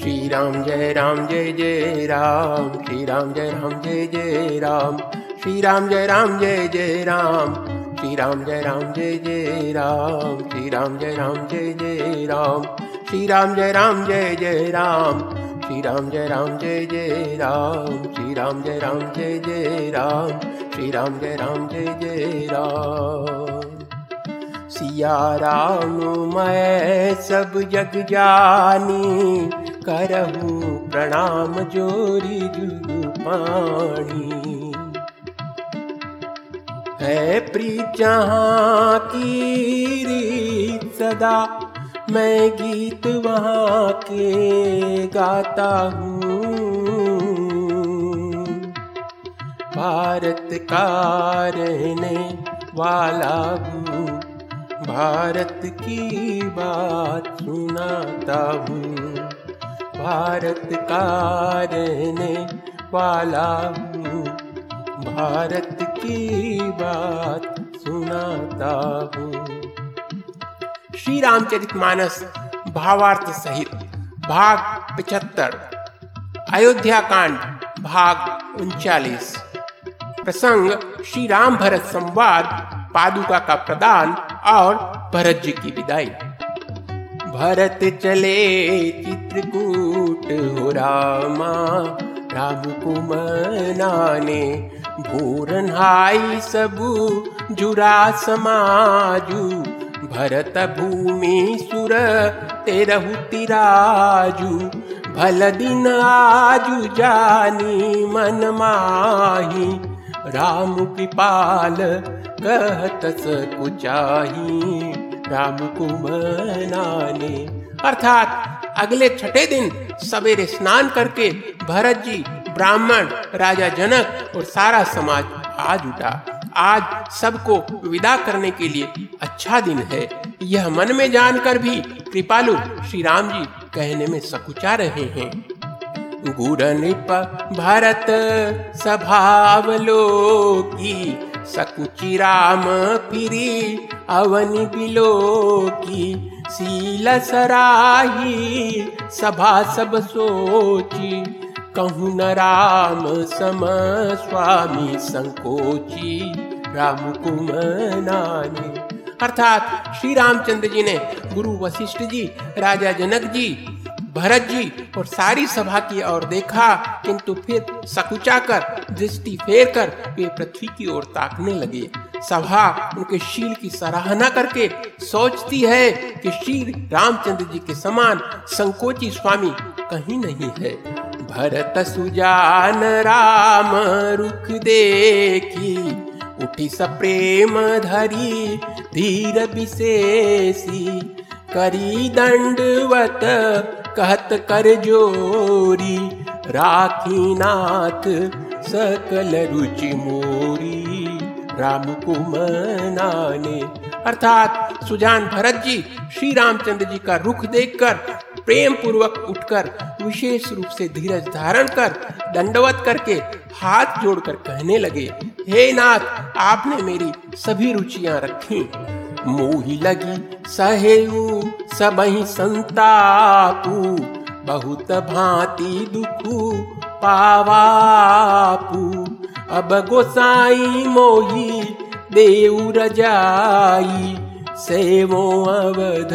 श्री राम जय राम, जय जय राम। श्री राम जय राम, जय जय राम। श्री राम जय राम, जय जय राम। श्री राम जय राम, जय जय राम। श्री राम जय राम, जय जय राम। श्री राम जय राम, जय जय राम। श्री राम जय राम, जय जय राम। श्री राम जय राम, जय जय राम। श्री राम जय राम, जय जय राम। सिया राम, मैं सब जग जानी। करहूँ, प्रणाम जोरी जुगु पाणी। है प्री जहाँ की रीत सदा, मैं गीत वहाँ के गाता हूँ। भारत का रहने वाला हूँ, भारत की बात सुनाता हूँ। भारत का रहने वाला हूँ। भारत की बात सुनाता हूँ। श्री रामचरित मानस भावार्थ सहित भाग पिछहत्तर, अयोध्या कांड, भाग उनचालीस। प्रसंग श्री राम भरत संवाद, पादुका का प्रदान और भरत जी की विदाई। भरत चले चित्रकूट हो रामा राम को मनाने भूरन हाई सबू जुरा समाजू। भरत भूमि सुर तेरहु तिराजू। भल दिन आजू जानी मन माही। राम कृपाल कहत सकुचाही राम को मनाने अर्थात अगले छठे दिन सवेरे स्नान करके भरत जी, ब्राह्मण, राजा जनक और सारा समाज आज उठा। आज सबको विदा करने के लिए अच्छा दिन है। यह मन में जानकर भी कृपालु श्री राम जी कहने में सकुचा रहे हैं। निप भरत सभावलोकी सकुचि राम फिरी अवनि बिलो की सील सराही, सभा सब सोची। कहूँ न राम सम स्वामी संकोची। राम कुमनाने। अर्थात श्री रामचंद्र जी ने गुरु वशिष्ठ जी, राजा जनक जी भरत जी और सारी सभा की ओर देखा, किंतु फिर सकुचा कर दृष्टि फेर कर वे पृथ्वी की ओर ताकने लगे। सभा उनके शील की सराहना करके सोचती है कि श्री रामचंद्र जी के समान संकोची स्वामी कहीं नहीं है। भरत सुजान राम, रुख देखी, उठी सप्रेम धरी, धीर विशेषी, करी दंडवत कहत कर जोरी, राखी नाथ सकल रुचि मोरी। राम को मनाने अर्थात सुजान भरत जी, श्री रामचंद्र जी का रुख देखकर प्रेम पूर्वक उठकर, विशेष रूप से धीरज धारण कर, दंडवत करके हाथ जोड़कर कहने लगे, हे नाथ, आपने मेरी सभी रुचियाँ रखी। मोही लगी सहेऊ सबही संतापू, बहुत भांति दुखू पावापू। अब गोसाई मोही देव रजाई, सेवो अवध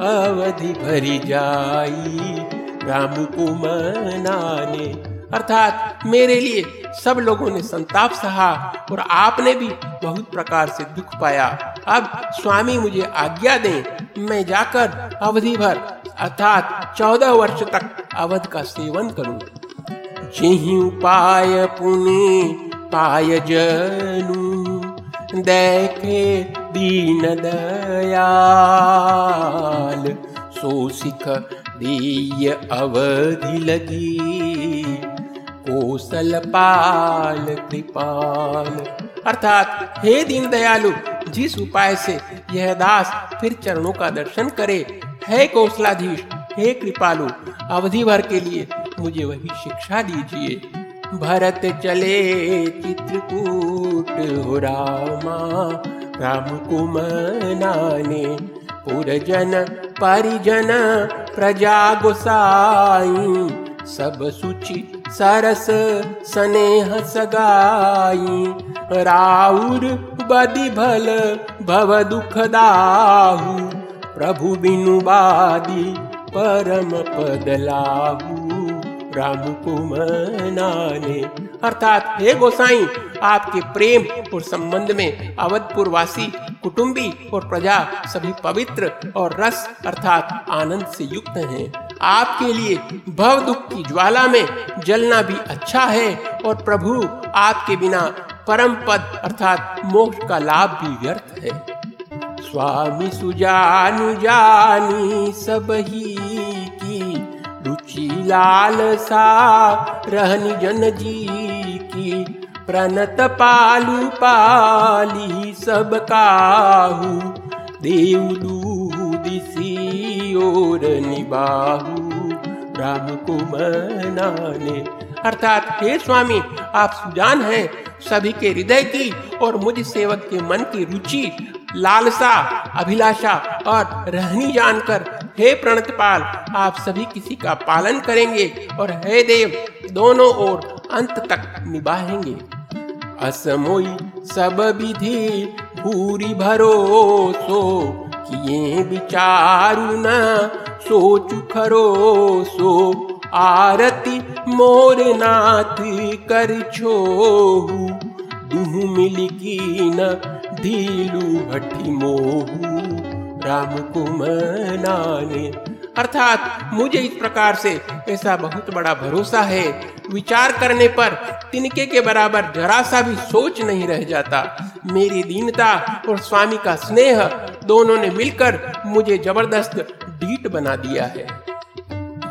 अवधि भरी जाई। राम को मनाने अर्थात मेरे लिए सब लोगों ने संताप सहा और आपने भी बहुत प्रकार से दुख पाया। अब स्वामी मुझे आज्ञा दें, मैं जाकर अवधि भर, अर्थात चौदह वर्ष तक अवध का सेवन करूँ। जिहि उपाय पुनि पाय जनु, देखे दीन दयाल, सो सिख दीय अवधि लगी। कौशल पाल कृपाल। अर्थात, हे दीन दयालु जिस उपाय से यह दास फिर चरणों का दर्शन करे, है कौशलाधीश, हे कृपालु, अवधि भर के लिए मुझे वही शिक्षा दीजिए। भरत चले चित्रकूट, हो रामा, राम को मनाने पुरजन परिजन प्रजा गोसाई। सब सुचि। सरस स्नेह सगाई। राउर बदि भल भव दुख दाहू। प्रभु बिनु बादी परम पद लाहू राम कुमनाने अर्थात, हे गोसाई, आपके प्रेम और संबंध में अवधपुर वासी कुटुंबी और प्रजा सभी पवित्र और रस, अर्थात आनंद से युक्त हैं। आपके लिए भव दुख की ज्वाला में जलना भी अच्छा है और प्रभु आपके बिना परम पद, अर्थात मोक्ष का लाभ भी व्यर्थ है। स्वामी सुजानु जानी सब ही की रुचि लाल सा रहनी जन जी की, प्रणत पालू पाली सब काहू। देव दिसी और निबाहू। राम को मनाने। अर्थात, हे स्वामी, आप सुजान हैं। सभी के हृदय की और मुझ सेवक के मन की रुचि लालसा, अभिलाषा और रहनी जानकर हे प्रणतपाल, आप सभी किसी का पालन करेंगे और हे देव, दोनों ओर अंत तक निभाएँगे। असमोई सब विधि पूरी भरोसो, किए विचारु न, सोचु खरोसो। आरती मोर नाथ कर छोहू, दुहु मिल की न धीलू भट्टी मोहू, राम को मनाने अर्थात मुझे इस प्रकार से ऐसा बहुत बड़ा भरोसा है। विचार करने पर तिनके के बराबर जरा सा भी सोच नहीं रह जाता। मेरी दीनता और स्वामी का स्नेह दोनों ने मिलकर मुझे ज़बरदस्त डीट बना दिया है।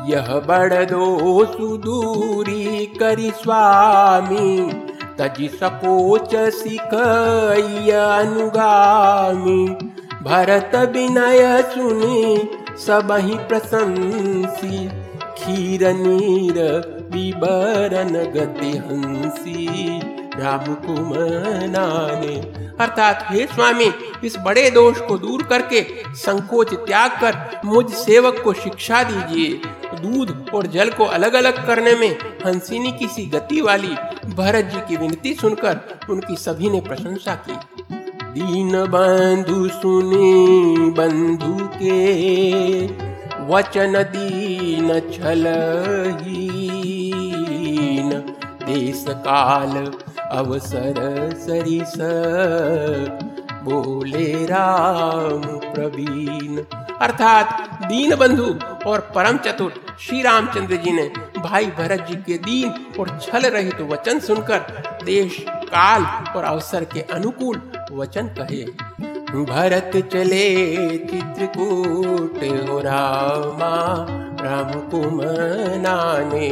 यह बड़ दो सुदूरी करी स्वामी। अनुगामी। भरत विनय सुनी सब ही प्रशंसी। खीर नीर विवरण गति हंसी। राम अर्थात, हे स्वामी, इस बड़े दोष को दूर करके संकोच त्याग कर मुझ सेवक को शिक्षा दीजिए। दूध और जल को अलग अलग करने में हंसिनी की सी गति वाली भरत जी की विनती सुनकर उनकी सभी ने प्रशंसा की। दीन बंधु सुनी बंधु के, वचन दीन छल देश काल अवसर सरिस। बोले राम प्रवीण। अर्थात दीन बंधु और परम चतुर श्री रामचंद्र जी ने भाई भरत जी के दीन और छल रहित तो वचन सुनकर देश काल और अवसर के अनुकूल वचन कहे। भरत चले चित्रकूट हो रामा राम कुमनाने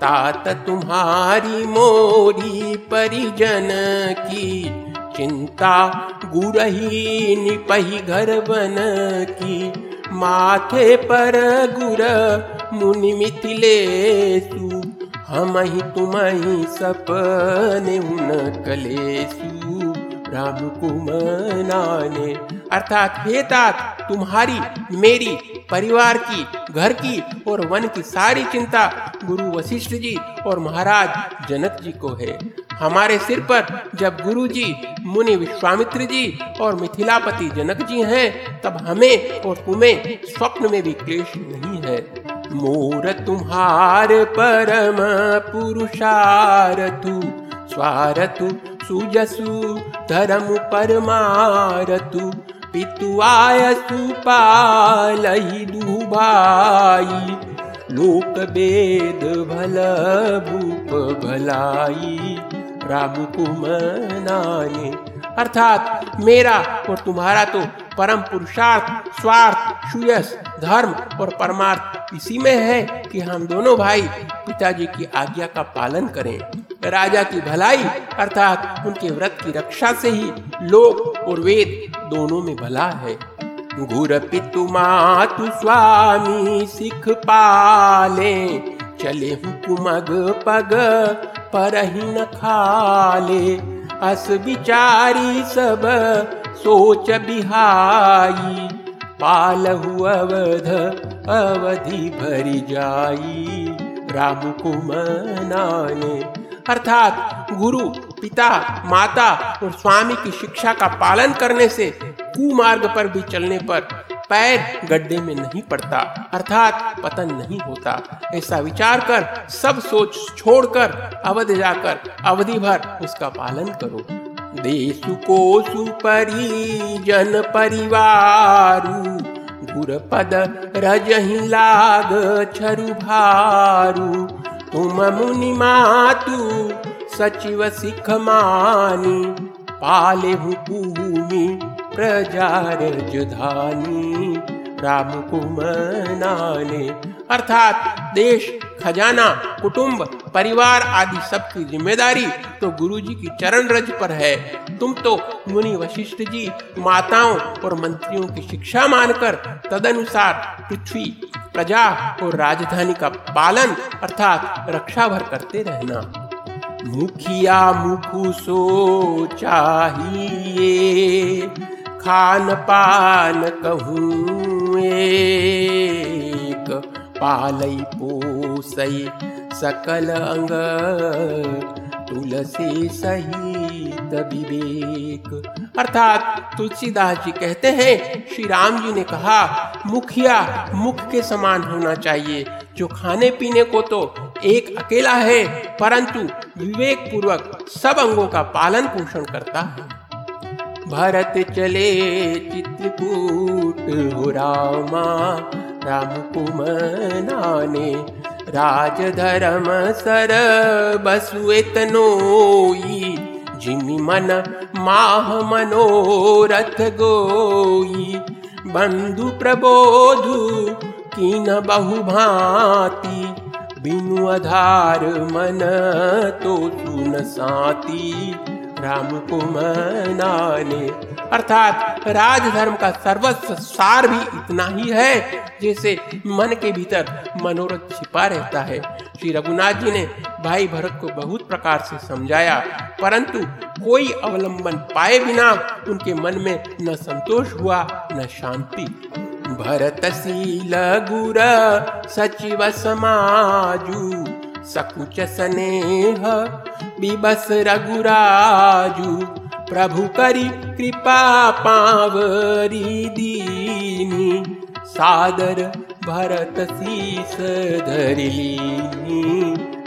तात तुम्हारी मोरी परिजन की चिंता गुरही निपही घर बन की। माथे पर गुर मुनि मिथिलेसु हम ही तुम ही सपने उन कलेसु। राम को मनाने अर्थात हे तात, तुम्हारी मेरी परिवार की, घर की और वन की सारी चिंता गुरु वशिष्ठ जी और महाराज जनक जी को है। हमारे सिर पर जब गुरु जी मुनि विश्वामित्र जी और मिथिलापति जनक जी हैं, तब हमें और तुम्हें स्वप्न में भी क्लेश नहीं है। मोर तुम्हार परम पुरुषारथु स्वारथु सुजसु, धर्म परमारतु पितु आयसु दुभाई लोक वेद भल भूप भलाई। राम कुमनाने, अर्थात मेरा और तुम्हारा तो परम पुरुषार्थ, स्वार्थ सुयस धर्म और परमार्थ इसी में है कि हम दोनों भाई पिताजी की आज्ञा का पालन करें। राजा की भलाई, अर्थात उनके व्रत की रक्षा से ही लोक और वेद दोनों में भला है। गुर पितु मातु स्वामी सिख पाले, चले हुकुमग पग पर ही न खाले। अस विचारी सब सोच बिहाई पालहु अवध, अवधि भरी जाई। राम को मनाने अर्थात गुरु, पिता, माता और स्वामी की शिक्षा का पालन करने से कुमार्ग पर भी चलने पर पैर गड्ढे में नहीं पड़ता, अर्थात पतन नहीं होता। ऐसा विचार कर, सब सोच छोड़कर, अवध जाकर, अवधि भर उसका पालन करो। देशु को सुपरिजन परिवारु गुर पद रजहि लाग छरु भारू। तुम मुनि मातु, सचिव सिख मानी, पाले भूमि प्रजार जुधानी राम को मनाने, अर्थात देश, खजाना, कुटुंब, परिवार आदि सबकी ज़िम्मेदारी तो गुरु जी की चरण रज पर है। तुम तो मुनि वशिष्ठ जी, माताओं और मंत्रियों की शिक्षा मानकर तदनुसार पृथ्वी प्रजा और राजधानी का पालन अर्थात रक्षा भर करते रहना। मुखिया मुखु सो चाहिए, खान पान एक, पालई पोसई सकल अंग, तुलसी सहित विवेक। अर्थात तुलसीदास जी कहते हैं, श्री राम जी ने कहा मुखिया मुख के समान होना चाहिए। जो खाने पीने को तो एक अकेला है, परंतु विवेक पूर्वक सब अंगों का पालन पोषण करता है। भरत चले, चित्रकूट हो रामा, राम कुमनाने राज धर्म सर बसुएतनोई जिमि मन माह मनोरथ गोई। बंधु प्रबोधु, कीन बहु भांति बिनु आधार मन तो सुन साती राम को मनाने अर्थात राजधर्म का सर्वस्व सार भी इतना ही है, जैसे मन के भीतर मनोरथ छिपा रहता है। श्री रघुनाथ जी ने भाई भरत को बहुत प्रकार से समझाया, परंतु कोई अवलंबन पाए बिना उनके मन में न संतोष हुआ, न शांति। भरत शील गुर, सचिव समाजू, सकुच स्नेह, बिबस रघुराजु, प्रभु करी कृपा पावरी दीनी। सादर भरत शीस धरली,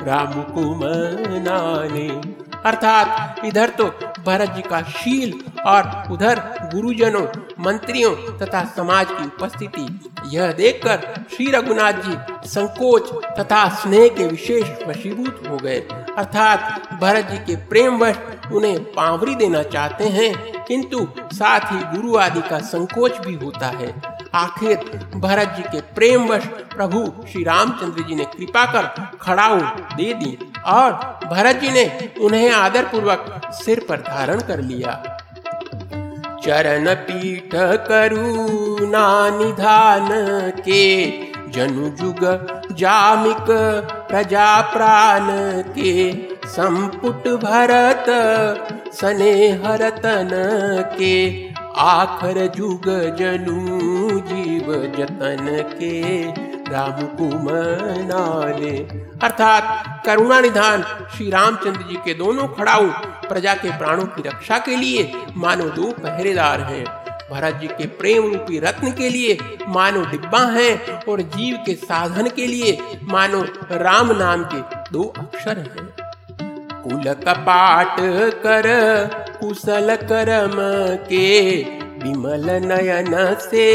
राम कुमनाने अर्थात इधर तो भरत जी का शील और उधर गुरुजनों, मंत्रियों तथा समाज की उपस्थिति। यह देखकर श्री रघुनाथ जी संकोच तथा स्नेह के विशेष वशीभूत हो गए। अर्थात भरत जी के प्रेम वश उन्हें पावरी देना चाहते हैं, किंतु साथ ही गुरु आदि का संकोच भी होता है। आखिर भरत जी के प्रेम वश प्रभु श्री रामचंद्र जी ने कृपा कर खड़ाऊ दे दी और भरत जी ने उन्हें आदर पूर्वक सिर पर धारण कर लिया। चरण पीठ करुणा निधान के, जनु जुग जामिक प्रजा प्राण के। संपुट भरत सने हरतन के, आखर जुग जनु जीव जतन के। राम कुमनाले अर्थात करुणा निधान श्री रामचंद्र जी के दोनों खड़ाऊ प्रजा के प्राणों की रक्षा के लिए मानो दो पहरेदार हैं। भरत जी के प्रेम रूपी रत्न के लिए मानो डिब्बा है और जीव के साधन के लिए मानो राम नाम के दो अक्षर हैं। कुल कपाट कर, कुशल करम के विमल नयन से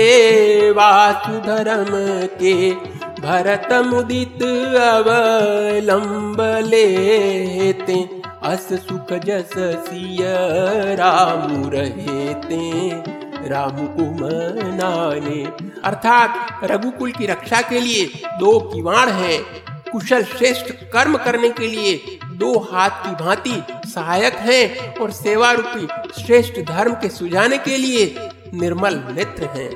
वासुधर्म के भरत मुदित अवलंब लेते अस सुख जस सिय राम रहते राम को मनाने अर्थात रघुकुल की रक्षा के लिए दो किवाड़ हैं। कुशल श्रेष्ठ कर्म करने के लिए दो हाथ की भांति सहायक हैं और सेवा रूपी श्रेष्ठ धर्म के सुझाने के लिए निर्मल नेत्र हैं।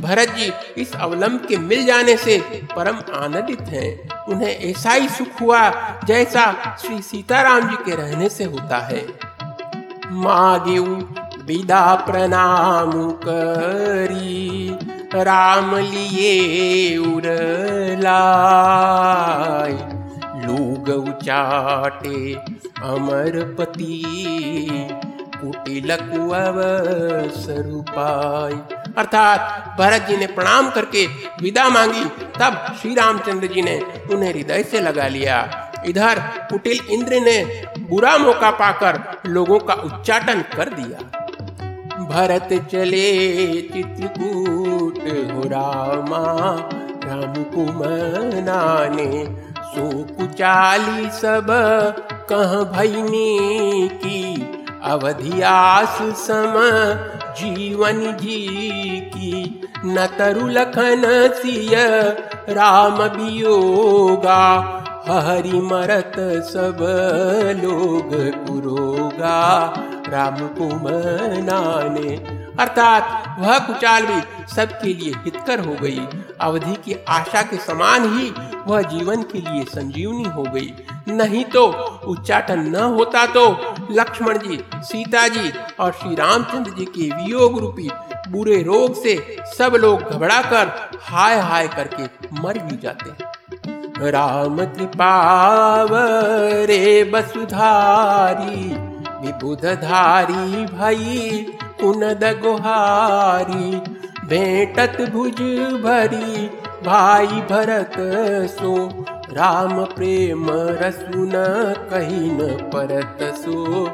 भरत जी इस अवलंब के मिल जाने से परम आनंदित हैं। उन्हें ऐसा ही सुख हुआ जैसा श्री सीताराम जी के रहने से होता है। मागिऊ विदा प्रणाम करी। राम लिए उरलाय लोग उचाटे अमरपति कुटिल अर्थात भरत जी ने प्रणाम करके विदा मांगी, तब श्री रामचंद्र जी ने उन्हें हृदय से लगा लिया। इधर कुटिल इंद्र ने बुरा मौका पाकर लोगों का उच्चाटन कर दिया। भरत चले चित्रकूट हो रामा राम कुमनाने सो कुचाली सब कह भैनी की अवधियास सम जीवन जी की। न तरु लखन सिय राम वियोगा, हरि मरत सब लोग पुरोगा राम को मनाने अर्थात वह कुचाल भी सबके लिए हितकर हो गई। अवधि की आशा के समान ही वह जीवन के लिए संजीवनी हो गई। नहीं तो उच्चाटन न होता तो लक्ष्मण जी, सीता जी और श्री रामचंद्र जी के वियोग रूपी बुरे रोग से सब लोग घबरा कर हाय हाय करके मर भी जाते राम कृपावरे बसुधारी विबुधधारी भई कुनद गुहारी, भेटत भुज भरी, भाई भरत सो। राम प्रेम रसुन कही न परत सो।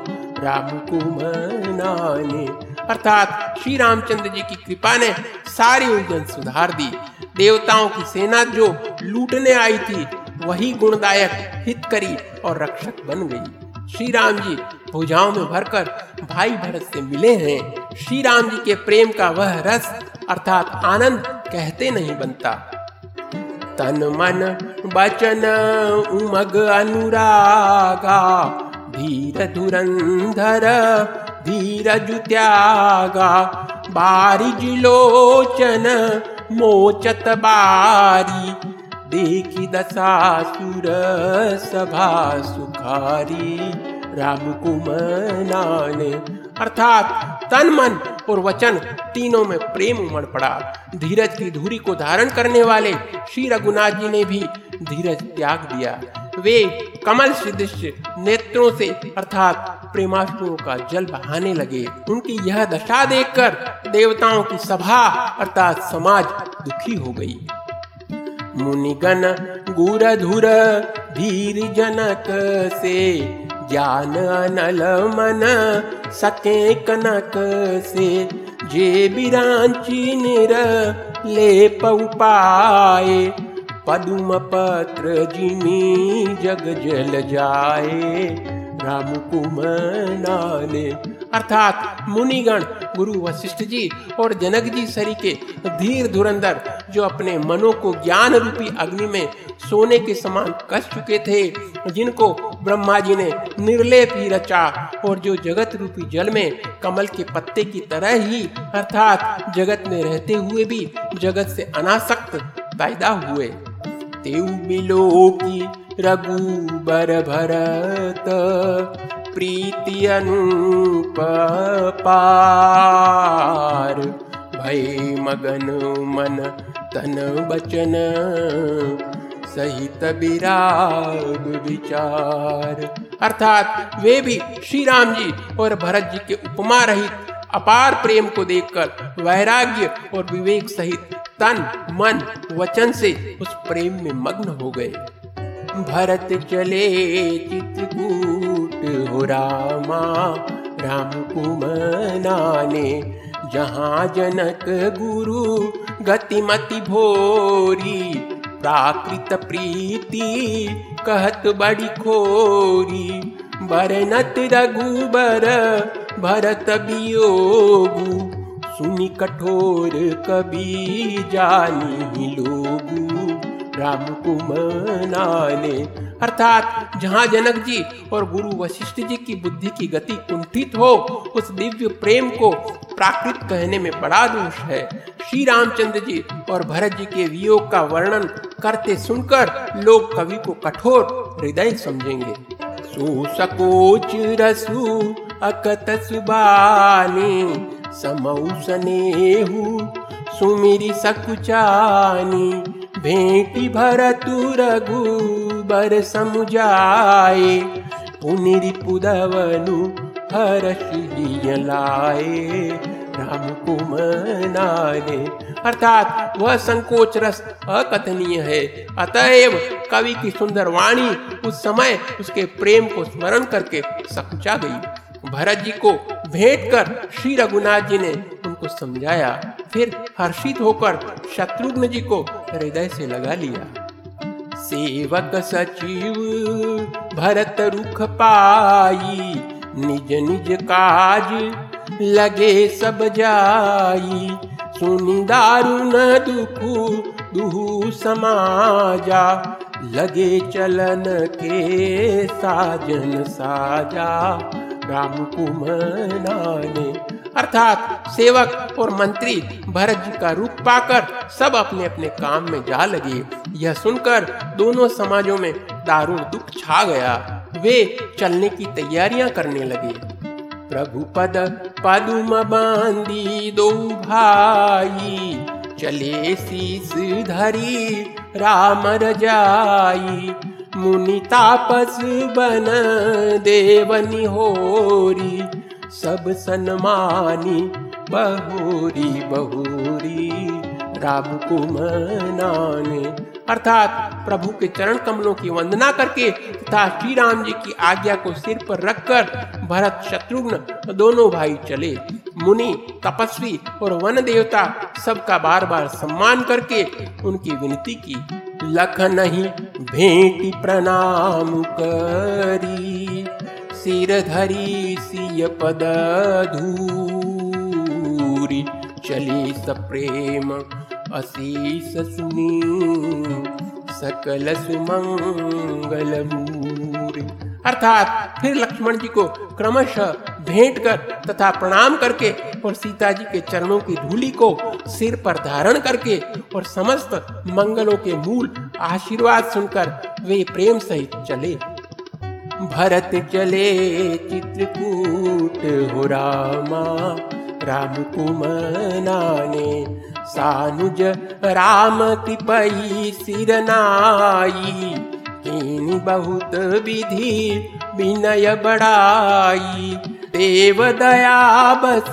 राम कुमनाने अर्थात श्री रामचंद्र जी की कृपा ने सारी उलझन सुधार दी। देवताओं की सेना जो लूटने आई थी, वही गुणदायक हितकरी और रक्षक बन गई। श्री राम जी भुजाओं में भरकर भाई भरत से मिले हैं। श्री राम जी के प्रेम का वह रस अर्थात आनंद कहते नहीं बनता। तन मन बचन उमग अनुरागा, धीर धुरंधर धीरज त्यागा बारिज लोचन मोचत बारी देखी दशासुर सभा सुखारी। राम कुमनाने। अर्थात तन मन और वचन तीनों में प्रेम उमड़ पड़ा। धीरज की धूरी को धारण करने वाले श्री रघुनाथ जी ने भी धीरज त्याग दिया। वे कमल सदृश नेत्रों से अर्थात प्रेमाश्रुओं का जल बहाने लगे। उनकी यह दशा देखकर देवताओं की सभा अर्थात समाज दुखी हो गई। मुनिगण गुर धुर जनक से ज्ञान अनल मन सके कनक से। जे बिरांची निर ले पाए पदुम पत्र जिमी जग जल जाए राम कुमनाने अर्थात मुनिगण, गुरु वशिष्ठ जी और जनक जी सरी के धीर धुरंधर, जो अपने मनो को ज्ञान रूपी अग्नि में सोने के समान कस चुके थे, जिनको ब्रह्मा जी ने निर्लेप ही रचा और जो जगत रूपी जल में कमल के पत्ते की तरह ही, अर्थात जगत में रहते हुए भी जगत से अनासक्त पैदा हुए। तेऊ मिलो की भरत प्रीति अनुप पार भय मगन मन तन बचन सहित विराग विचार। अर्थात वे भी श्री राम जी और भरत जी के उपमा रहित, अपार प्रेम को देखकर, वैराग्य और विवेक सहित तन, मन, वचन से उस प्रेम में मग्न हो गए। भरत चले चित्रकूट हो रामा, राम कुमनाने, जहाँ जनक गुरु गतिमति भोरी, प्राकृत प्रीति कहत बड़ी खोरी। बरनत रघुबर, भरत वियोगु सुनि कठोर कबी जानी लोगु। राम कुमनाने अर्थात जहाँ जनक जी और गुरु वशिष्ठ जी की बुद्धि की गति कुंठित हो, उस दिव्य प्रेम को प्राकृत कहने में बड़ा दोष है। श्री रामचंद्र जी और भरत जी के वियोग का वर्णन करते सुनकर लोग कवि को कठोर हृदय समझेंगे। सो सकोच रसु अकत सुबानी समऊ सुमिरी सकुचानी भेटी भरतु रघुबर समुजाए, पुनिरी पुदवनु हर्ष लाए। राम को मनाने अर्थात वह संकोच रस अकथनीय है। अतएव कवि की सुंदर वाणी उस समय उसके प्रेम को स्मरण करके सकुचा गई। भरत जी को भेंट कर श्री रघुनाथ जी ने उनको समझाया। फिर हर्षित होकर शत्रुघ्न जी को हृदय से लगा लिया। सेवक सचिव, भरत रुख पाई, निज निज काज लगे सब जाई। सुनी दारुण दुखु, दुहु समाजा, लगे चलन के साजन साजा। राम कुमनाने, अर्थात सेवक और मंत्री, भरत जी का रूप पाकर सब अपने अपने काम में जा लगे। यह सुनकर दोनों समाजों में दारुण दुख छा गया। वे चलने की तैयारियाँ करने लगे। प्रभु पद पदुम बांदी दो भाई, चले शीस धरी राम रजाई। मुनि तापस बन देवनी होरी, सब सन्मानी बहोरी बहोरी, राम कुमनाने अर्थात प्रभु के चरण कमलों की वंदना करके तथा श्री राम जी की आज्ञा को सिर पर रखकर भरत शत्रुघ्न दोनों भाई चले। मुनि, तपस्वी और वन देवता सबका बार बार सम्मान करके उनकी विनती की लख नहीं भेंट प्रणाम करी, सिर धरी सिय पद धूरी चली सप्रेम अशीष सुनी सकल सुमंगल अर्थात फिर लक्ष्मण जी को क्रमशः भेंट कर तथा प्रणाम करके और सीता जी के चरणों की धूली को सिर पर धारण करके और समस्त मंगलों के मूल आशीर्वाद सुनकर वे प्रेम सहित चले। भरत चले चित्रकूट हो रामा। राम सानुज राम कृपई सिरनाई बहुत विधि विनय बड़ाई देव दया बस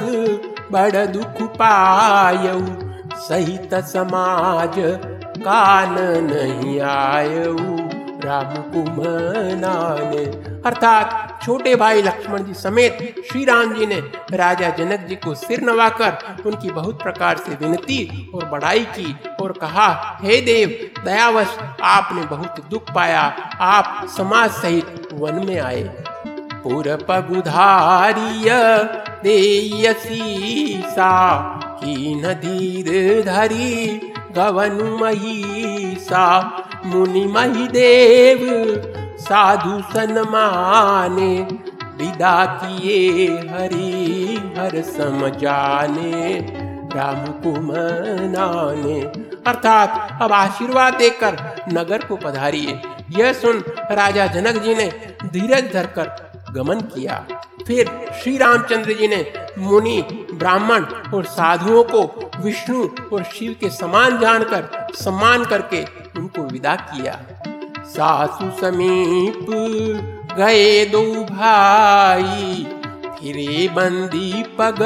बड़ दुख पायऊ सहित समाज कान नहीं आयऊ राम कुमनाने। अर्थात छोटे भाई लक्ष्मण जी समेत श्री राम जी ने राजा जनक जी को सिर नवाकर उनकी बहुत प्रकार से विनती और बड़ाई की और कहा, हे देव, दयावश आपने बहुत दुख पाया। आप समाज सहित वन में आए। पुर पगुधारिय देयसीसा की धरी गवन महिषा मुनि महिदेव साधु सन्माने, विदा किए हरि हर समझाने राम कुमनाने अर्थात अब आशीर्वाद देकर नगर को पधारिए। यह सुन राजा जनक जी ने धीरज धरकर गमन किया। फिर श्री रामचंद्र जी ने मुनि, ब्राह्मण और साधुओं को विष्णु और शिव के समान जानकर, सम्मान करके उनको विदा किया। सासु समीप गए दो भाई, फिरे बंदी पग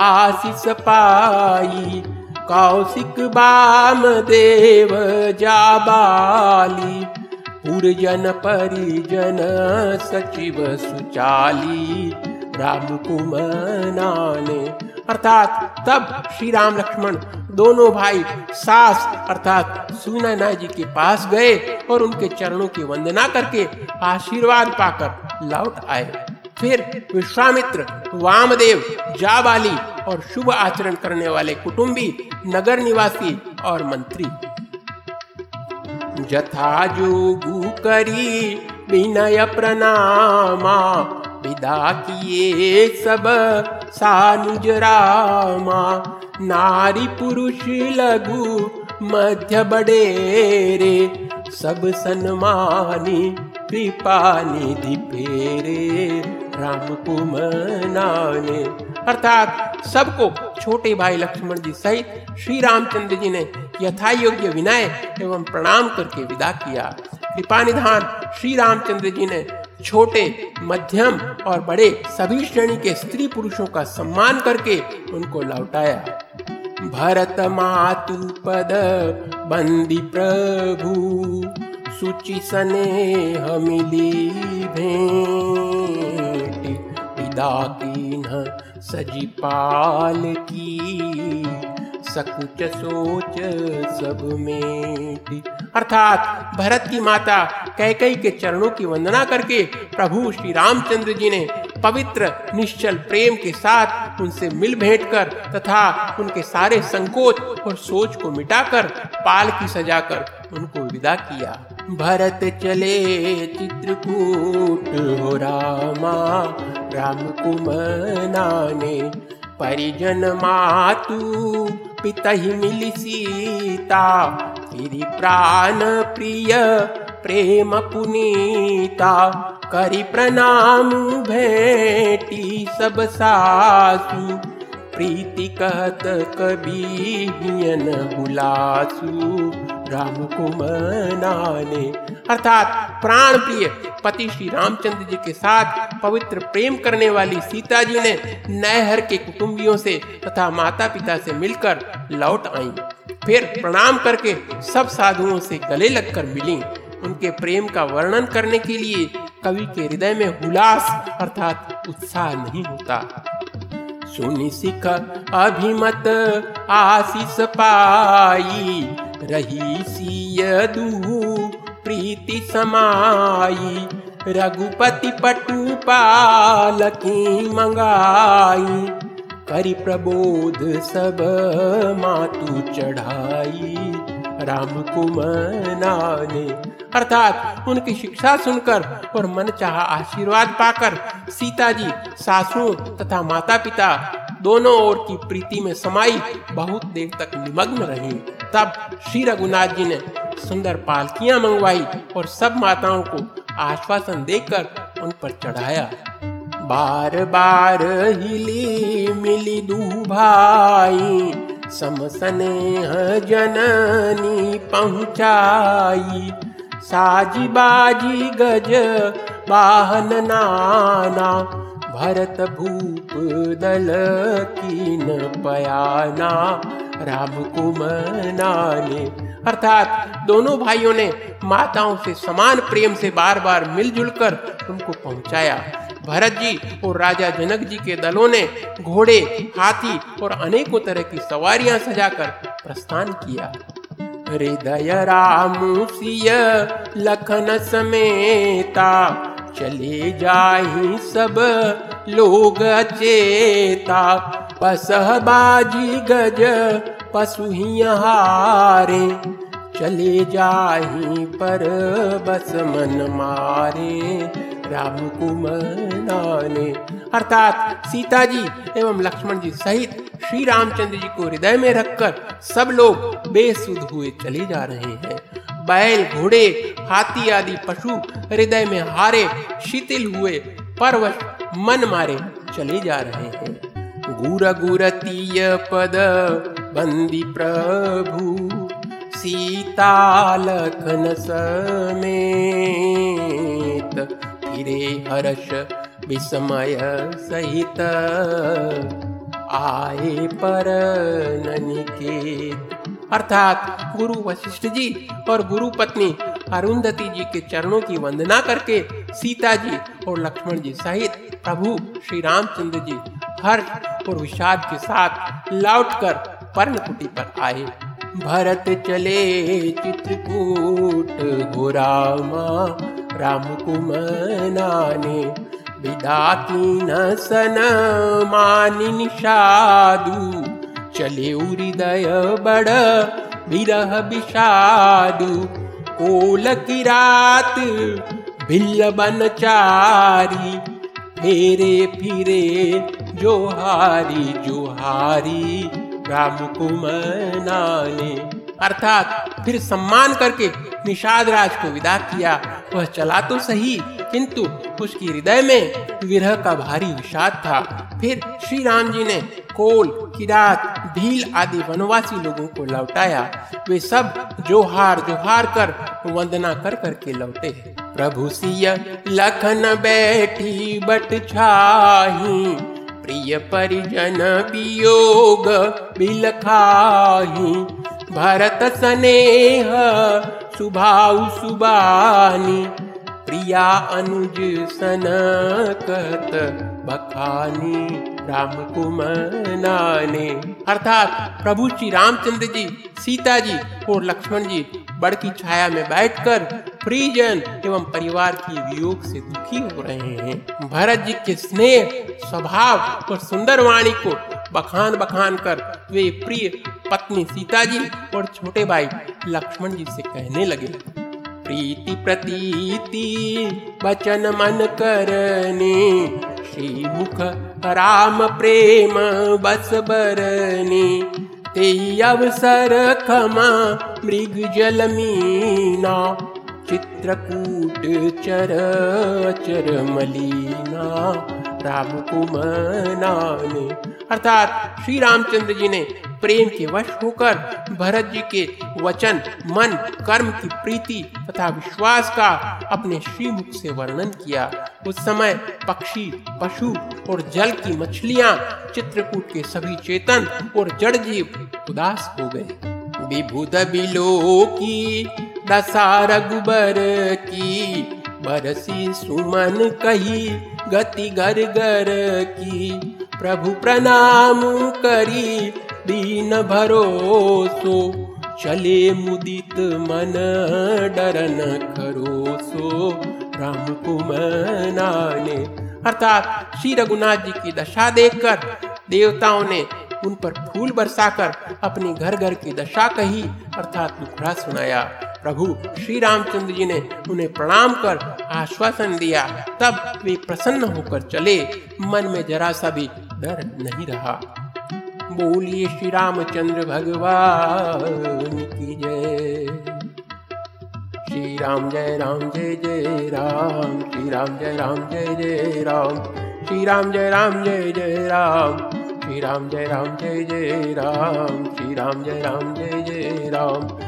आशीष पाई। कौशिक बाम देव जाबाली पुरजन परिजन सचिव सुचाली। राम कुमनाने अर्थात तब श्री राम लक्ष्मण दोनों भाई सास, अर्थात सुनैना जी के पास गए और उनके चरणों की वंदना करके आशीर्वाद पाकर लौट आए। फिर विश्वामित्र, वामदेव, जाबाली और शुभ आचरण करने वाले कुटुंबी, नगर निवासी और मंत्री। जथा जोगु करी, विनय प्रणामा विदा किए सब सानुज रामा। नारी पुरुष लघु, मध्य बडेरे सब सन्मानी, कृपा निधि फेरे। राम कुमनाने अर्थात सबको, छोटे भाई लक्ष्मण जी सहित श्री रामचंद्र जी ने यथा योग्य विनय एवं प्रणाम करके विदा किया। कृपा निधान श्री रामचंद्र जी ने छोटे, मध्यम और बड़े सभी श्रेणी के स्त्री पुरुषों का सम्मान करके उनको लौटाया। भरत मातु पद बंदी प्रभु, सुचि सने मिली भेंट। विदा की न सजी पाल की, सकुच सोच सब मेट। अर्थात भरत की माता कैकई के चरणों की वंदना करके प्रभु श्री रामचंद्र जी ने पवित्र, निश्चल प्रेम के साथ उनसे मिल भेंट कर तथा उनके सारे संकोच और सोच को मिटाकर पाल की सजा कर उनको विदा किया। भरत चले चित्रकूट हो रामा राम कुमनाने परिजन मातु पिता ही मिली सीता फिर प्राण प्रिय प्रेम पुनीता, करी प्रणाम भेटी सब सासु। प्रीति कहत कभी हियन हुलासु राम को मनाने। अर्थात प्राण प्रिय पति श्री रामचंद्र जी के साथ पवित्र प्रेम करने वाली सीता जी ने नहर के कुटुंबियों से तथा माता पिता से मिलकर लौट आई। फिर प्रणाम करके सब साधुओं से गले लगकर मिली। उनके प्रेम का वर्णन करने के लिए कवि के हृदय में हुलास अर्थात उत्साह नहीं होता। सुनी सिख अभिमत आशीष पाई, रही दू प्रीति समाई, रघुपति पटु पालकी मंगाई, करी प्रबोध सब मातु चढ़ाई, राम को मनाने अर्थात उनकी शिक्षा सुनकर और मन चाह आशीर्वाद पाकर सीता जी सासुओं तथा माता पिता दोनों ओर की प्रीति में समाई बहुत देर तक निमग्न रही। तब श्री रघुनाथ जी ने सुंदर पालकियाँ मंगवाई और सब माताओं को आश्वासन देकर उन पर चढ़ाया। बार बार हिली मिली दू भाई समसनेह जननी पहुँचाई। साजी बाजी गज वाहन नाना, भरत भूप दल की न पयाना, राम को मनाने अर्थात दोनों भाइयों ने माताओं से समान प्रेम से बार बार मिलजुल कर उनको पहुँचाया। भरत जी और राजा जनक जी के दलों ने घोड़े, हाथी और अनेकों तरह की सवारियाँ सजाकर प्रस्थान किया। हृदय राम सिय लखन समेता, चले जाही सब लोग चेता। पसह बाजी गज पशु ही हारे, चले जाही पर बस मन मारे। राम को मनाने। अर्थात सीता जी एवं लक्ष्मण जी सहित श्री रामचंद्र जी को हृदय में रखकर सब लोग बेसुध हुए चले जा रहे हैं। बैल, घोड़े, हाथी आदि पशु हृदय में हारे, शिथिल हुए परवश मन मारे चले जा रहे हैं। गुर गुरतीय पद बंदी प्रभु सीता लखन समेत फिरे हर्ष विस्मय सहित। आए पर ननिकेत अर्थात गुरु वशिष्ठ जी और गुरु पत्नी अरुंधति जी के चरणों की वंदना करके सीता जी और लक्ष्मण जी सहित प्रभु श्री रामचंद्र जी हर्ष और विषाद के साथ लौटकर पर्णकुटी पर आए। भरत चले चित्रकूट, गोरामा राम कुमनाने विदा की न सन मानी निषादु चले हृदय बड़ विरह विषादु। कोल की रात भिल्ल बन चारी। फेरे फिरे जोहारी जोहारी राम को मनाने अर्थात फिर सम्मान करके निषाद राज को विदा किया। वह चला तो सही, किंतु उसकी हृदय में विरह का भारी विषाद था। फिर श्री राम जी ने कोल, किरात भील आदि वनवासी लोगों को लौटाया। वे सब जोहार जोहार कर वंदना कर करके लौटे। प्रभु सिय लखन बैठी बट छाही। प्रिय परिजन वियोग बिलखाही भरत स्नेह सुभाउ सुबानी, प्रिया अनुज सन कहत बखानी राम कुमनाने अर्थात प्रभु श्री रामचंद्र जी, सीता जी और लक्ष्मण जी बड़ की छाया में बैठकर परिजन एवं परिवार की वियोग से दुखी हो रहे हैं। भरत जी के स्नेह, स्वभाव और सुंदर वाणी को बखान बखान कर वे प्रिय पत्नी सीता जी और छोटे भाई लक्ष्मण जी से कहने लगे, प्रीति प्रतीति बचन मन करने श्री मुख राम प्रेम बस बरने ते अवसर खमा मृग जल मीना, चित्रकूट चर चर मलीना राम कुमनाने। अर्थात श्री रामचंद्र जी ने प्रेम के वश होकर भरत जी के वचन, मन, कर्म की प्रीति तथा विश्वास का अपने श्रीमुख से वर्णन किया। उस समय पक्षी, पशु और जल की मछलियाँ चित्रकूट के सभी चेतन और जड़ जीव उदास हो गए। विभुद बिलो की, दशा रघुबर की बरसी सुमन कही, गति गर गर की। प्रभु प्रणाम करी, दीन भरोसो। चले मुदित मन डरन खरोसो। राम कुमनाने। अर्थात श्री रघुनाथ जी की दशा देखकर, देवताओं ने उन पर फूल बरसाकर अपनी घर घर की दशा कही, अर्थात दुखड़ा सुनाया। प्रभु श्री रामचंद्र जी ने उन्हें प्रणाम कर आश्वासन दिया। तब वे प्रसन्न होकर चले। मन में जरा सा भी डर नहीं रहा। बोलिए श्री रामचंद्र भगवान की जय। श्री राम जय राम, जय जय राम। श्री राम जय राम, जय जय राम। श्री राम जय राम, जय जय राम। श्री राम जय राम, जय जय राम। श्री राम जय राम, जय जय राम।